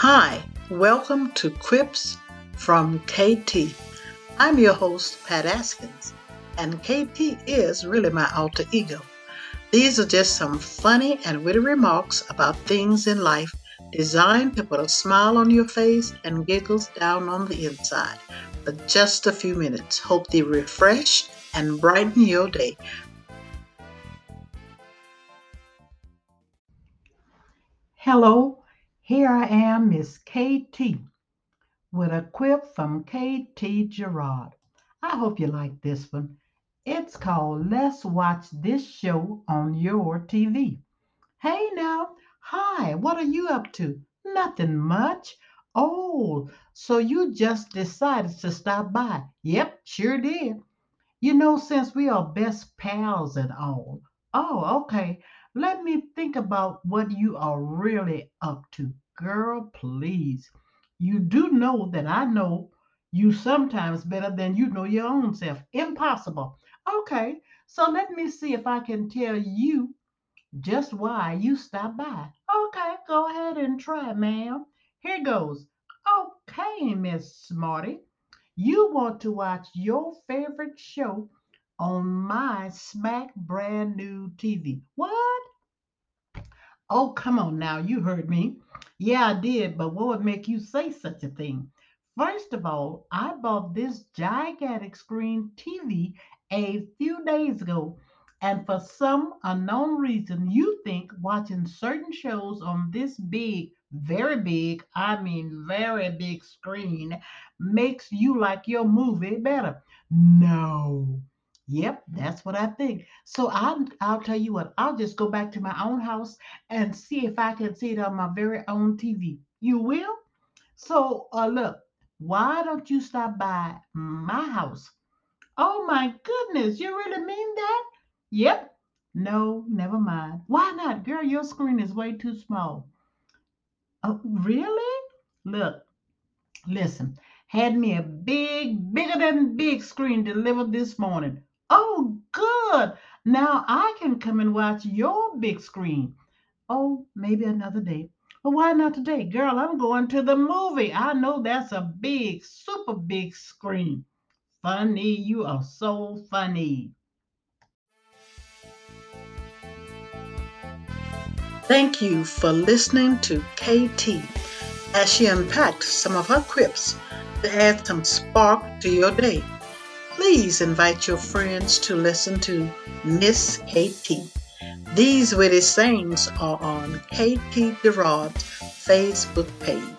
Hi, welcome to Quips from KT. I'm your host, Pat Askins, and KT is really my alter ego. These are just some funny and witty remarks about things in life designed to put a smile on your face and giggles down on the inside for just a few minutes. Hope they refresh and brighten your day. Hello, here I am, Miss KT, with a quip from KT Gerard. I hope you like this one. It's called Let's Watch This Show on Your TV. Hey now, hi, what are you up to? Nothing much. Oh, so you just decided to stop by? Yep, sure did. You know, since we are best pals and all. Oh, okay. Let me think about what you are really up to. Girl, please. You do know that I know you sometimes better than you know your own self. Impossible. Okay, so let me see if I can tell you just why you stopped by. Okay, go ahead and try, ma'am. Here goes. Okay, Miss Smarty. You want to watch your favorite show on my smack brand new TV. What? Oh, come on now. You heard me. Yeah, I did, but what would make you say such a thing? First of all, I bought this gigantic screen TV a few days ago, and for some unknown reason, you think watching certain shows on this big, very big, I mean very big screen makes you like your movie better. No. Yep, that's what I think. So I'll, I'll tell you what, I'll just go back to my own house and see if I can see it on my very own TV. You will? So, uh, look, why don't you stop by my house? Oh my goodness, you really mean that? Yep. No, never mind. Why not? Girl, your screen is way too small. Oh, really? Look, listen, had me a big, bigger than big screen delivered this morning. Oh, good. Now I can come and watch your big screen. Oh, maybe another day. But why not today? Girl, I'm going to the movie. I know that's a big, super big screen. Funny. You are so funny. Thank you for listening to KT as she unpacked some of her quips to add some spark to your day. Please invite your friends to listen to Miss KT. These witty sayings are on KT Gerard's Facebook page.